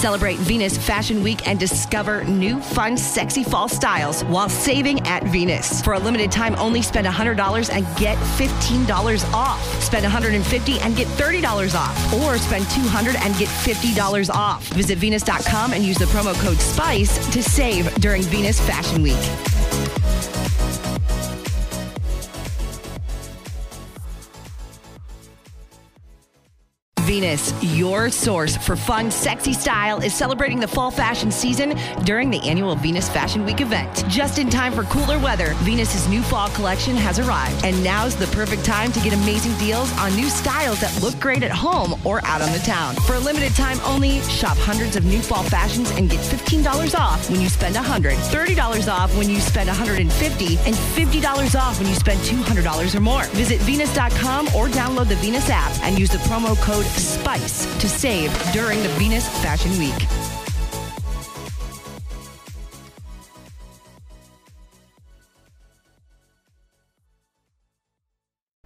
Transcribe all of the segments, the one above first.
Celebrate Venus Fashion Week and discover new, fun, sexy fall styles while saving at Venus. For a limited time, only spend $100 and get $15 off. Spend 150 and get $30 off. Or spend 200 and get $50 off. Visit Venus.com and use the promo code SPICE to save during Venus Fashion Week. Venus, your source for fun, sexy style, is celebrating the fall fashion season during the annual Venus Fashion Week event. Just in time for cooler weather, Venus's new fall collection has arrived, and now's the perfect time to get amazing deals on new styles that look great at home or out on the town. For a limited time only, shop hundreds of new fall fashions and get $15 off when you spend $100, $30 off when you spend 150, and $50 off when you spend $200 or more. Visit Venus.com or download the Venus app and use the promo code SPICE to save during the Venus Fashion Week.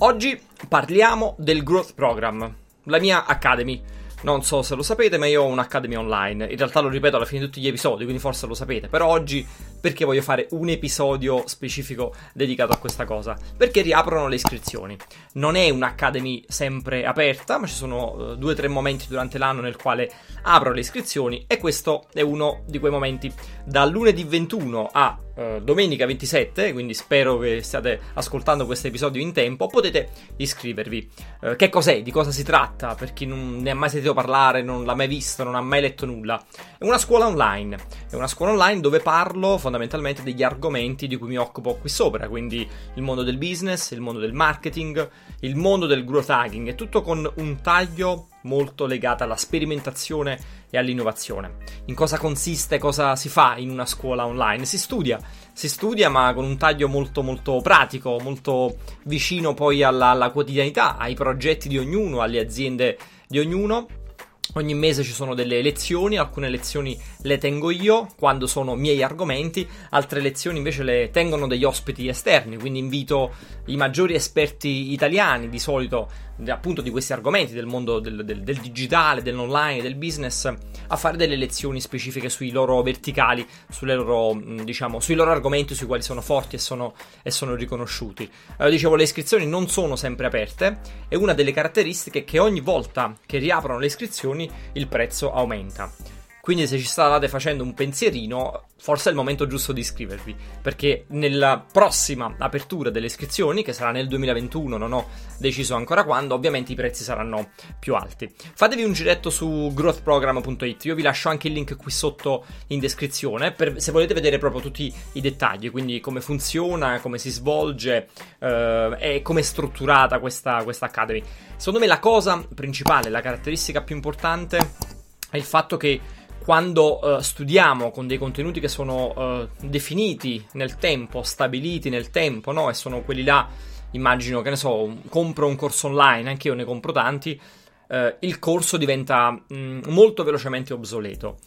Oggi parliamo del Growth Program, la mia Academy. Non so se lo sapete, ma io ho un'Academy online. In realtà lo ripeto alla fine di tutti gli episodi, quindi forse lo sapete. Però oggi perché voglio fare un episodio specifico dedicato a questa cosa? Perché riaprono le iscrizioni. Non è un'Academy sempre aperta, ma ci sono uh, due o tre momenti durante l'anno nel quale apro le iscrizioni e questo è uno di quei momenti. Dal lunedì 21 a uh, domenica 27, quindi spero che stiate ascoltando questo episodio in tempo, potete iscrivervi. Uh, che cos'è? Di cosa si tratta? Per chi non ne ha mai sentito parlare, non l'ha mai visto, non ha mai letto nulla. È una scuola online. È una scuola online dove parlo fondamentalmente degli argomenti di cui mi occupo qui sopra, quindi il mondo del business, il mondo del marketing, il mondo del growth hacking, è tutto con un taglio molto legato alla sperimentazione e all'innovazione. In cosa consiste, cosa si fa in una scuola online? Si studia, si studia ma con un taglio molto molto pratico, molto vicino poi alla, alla quotidianità, ai progetti di ognuno, alle aziende di ognuno Ogni mese ci sono delle lezioni, alcune lezioni le tengo io quando sono miei argomenti, altre lezioni invece le tengono degli ospiti esterni, quindi invito i maggiori esperti italiani di solito appunto di questi argomenti del mondo del, del, del digitale, dell'online, del business a fare delle lezioni specifiche sui loro verticali, loro, diciamo, sui loro argomenti sui quali sono forti e sono, e sono riconosciuti. Eh, dicevo, le iscrizioni non sono sempre aperte e una delle caratteristiche è che ogni volta che riaprono le iscrizioni il prezzo aumenta. Quindi se ci state facendo un pensierino, forse è il momento giusto di iscrivervi, perché nella prossima apertura delle iscrizioni, che sarà nel 2021, non ho deciso ancora quando, ovviamente i prezzi saranno più alti. Fatevi un giretto su growthprogram.it, io vi lascio anche il link qui sotto in descrizione, per, se volete vedere proprio tutti i dettagli, quindi come funziona, come si svolge eh, e come è strutturata questa, questa Academy. Secondo me la cosa principale, la caratteristica più importante è il fatto che quando uh, studiamo con dei contenuti che sono uh, definiti nel tempo, stabiliti nel tempo, no? E sono quelli là, immagino, che ne so, compro un corso online, anche io ne compro tanti, uh, il corso diventa mh, mm, molto velocemente obsoleto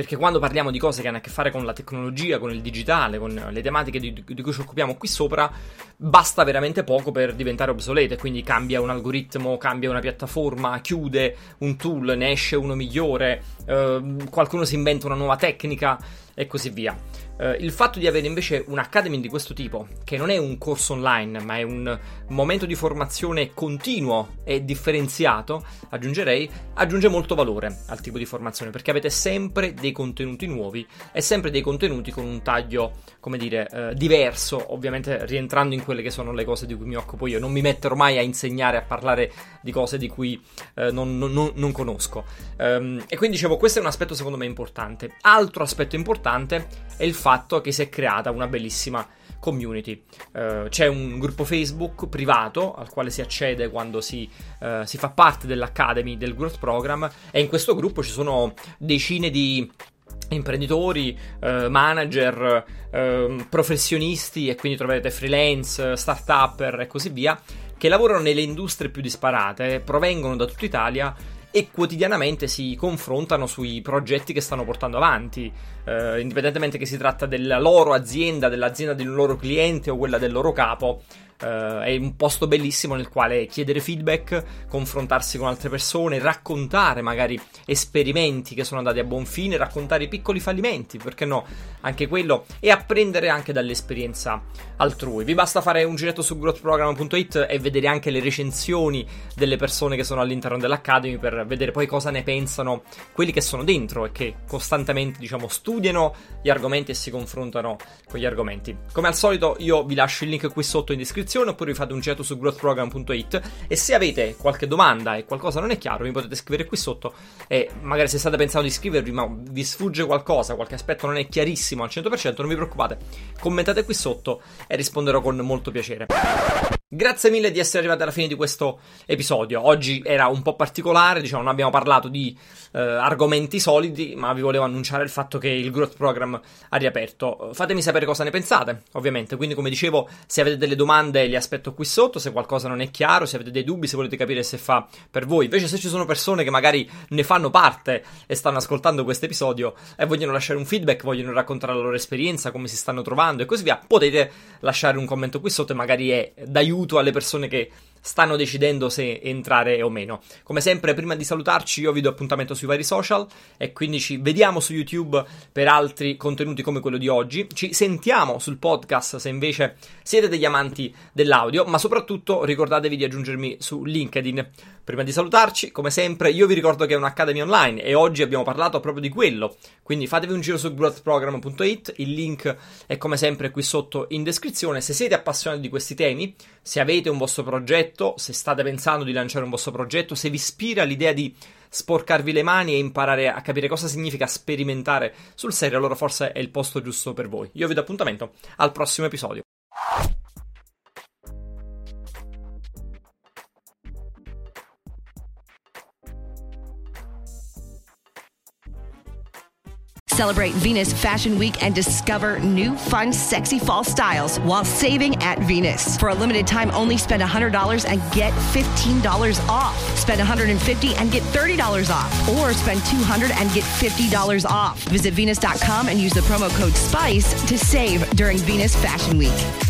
perché quando parliamo di cose che hanno a che fare con la tecnologia, con il digitale, con le tematiche di, di, cui ci occupiamo qui sopra, basta veramente poco per diventare obsolete, quindi cambia un algoritmo, cambia una piattaforma, chiude un tool, ne esce uno migliore, eh, qualcuno si inventa una nuova tecnica e così via. Uh, il fatto di avere invece un'academy di questo tipo, che non è un corso online, ma è un momento di formazione continuo e differenziato, aggiungerei, aggiunge molto valore al tipo di formazione, perché avete sempre dei contenuti nuovi e sempre dei contenuti con un taglio, come dire, uh, diverso, ovviamente rientrando in quelle che sono le cose di cui mi occupo io. Non mi metterò mai a insegnare, a parlare di cose di cui uh, non, non, non, conosco. Um, e quindi dicevo, questo è un aspetto secondo me importante. Altro aspetto importante è il fatto che si è creata una bellissima community. Uh, c'è un gruppo Facebook privato al quale si accede quando si, uh, si fa parte dell'Academy del Growth Program e in questo gruppo ci sono decine di imprenditori, uh, manager, ehm, professionisti e quindi troverete freelance, start-upper e così via che lavorano nelle industrie più disparate, provengono da tutta Italia e quotidianamente si confrontano sui progetti che stanno portando avanti, eh, indipendentemente che si tratta della loro azienda, dell'azienda un loro cliente o quella del loro capo. Uh, è un posto bellissimo nel quale chiedere feedback, confrontarsi con altre persone, raccontare magari esperimenti che sono andati a buon fine, raccontare i piccoli fallimenti, perché no, anche quello, e apprendere anche dall'esperienza altrui. Vi basta fare un giretto su growthprogram.it e vedere anche le recensioni delle persone che sono all'interno dell'Academy per vedere poi cosa ne pensano quelli che sono dentro e che costantemente, diciamo, studiano gli argomenti e si confrontano con gli argomenti. Come al solito, io vi lascio il link qui sotto in descrizione descrizione oppure vi fate un getto su growthprogram.it e se avete qualche domanda e qualcosa non è chiaro mi potete scrivere qui sotto. E magari se state pensando di iscrivervi ma vi sfugge qualcosa, qualche aspetto non è chiarissimo al 100% non vi preoccupate, commentate qui sotto e risponderò con molto piacere. Grazie mille di essere arrivati alla fine di questo episodio. Oggi era un po' particolare, diciamo, non abbiamo parlato di eh, argomenti solidi, ma vi volevo annunciare il fatto che il Growth Program ha riaperto. Fatemi sapere cosa ne pensate, ovviamente. Quindi, come dicevo, se avete delle domande li aspetto qui sotto, se qualcosa non è chiaro, se avete dei dubbi, se volete capire se fa per voi. Invece, se ci sono persone che magari ne fanno parte e stanno ascoltando questo episodio e vogliono lasciare un feedback, vogliono raccontare la loro esperienza, come si stanno trovando e così via, potete lasciare un commento qui sotto e magari è d'aiuto aiuto alle persone che stanno decidendo se entrare o meno. Come sempre, prima di salutarci, io vi do appuntamento sui vari social e quindi ci vediamo su YouTube per altri contenuti come quello di oggi. Ci sentiamo sul podcast se invece siete degli amanti dell'audio, ma soprattutto ricordatevi di aggiungermi su LinkedIn. Prima di salutarci, come sempre, io vi ricordo che è un'Academy online e oggi abbiamo parlato proprio di quello. Quindi fatevi un giro su growthprogram.it, il link è come sempre qui sotto in descrizione. Se siete appassionati di questi temi, se avete un vostro progetto, se state pensando di lanciare un vostro progetto, se vi ispira l'idea di sporcarvi le mani e imparare a capire cosa significa sperimentare sul serio, allora forse è il posto giusto per voi. Io vi do appuntamento al prossimo episodio. Celebrate Venus Fashion Week and discover new, fun, sexy fall styles while saving at Venus. For a limited time, only spend $100 and get $15 off. Spend $150 and get $30 off. Or spend $200 and get $50 off. Visit Venus.com and use the promo code SPICE to save during Venus Fashion Week.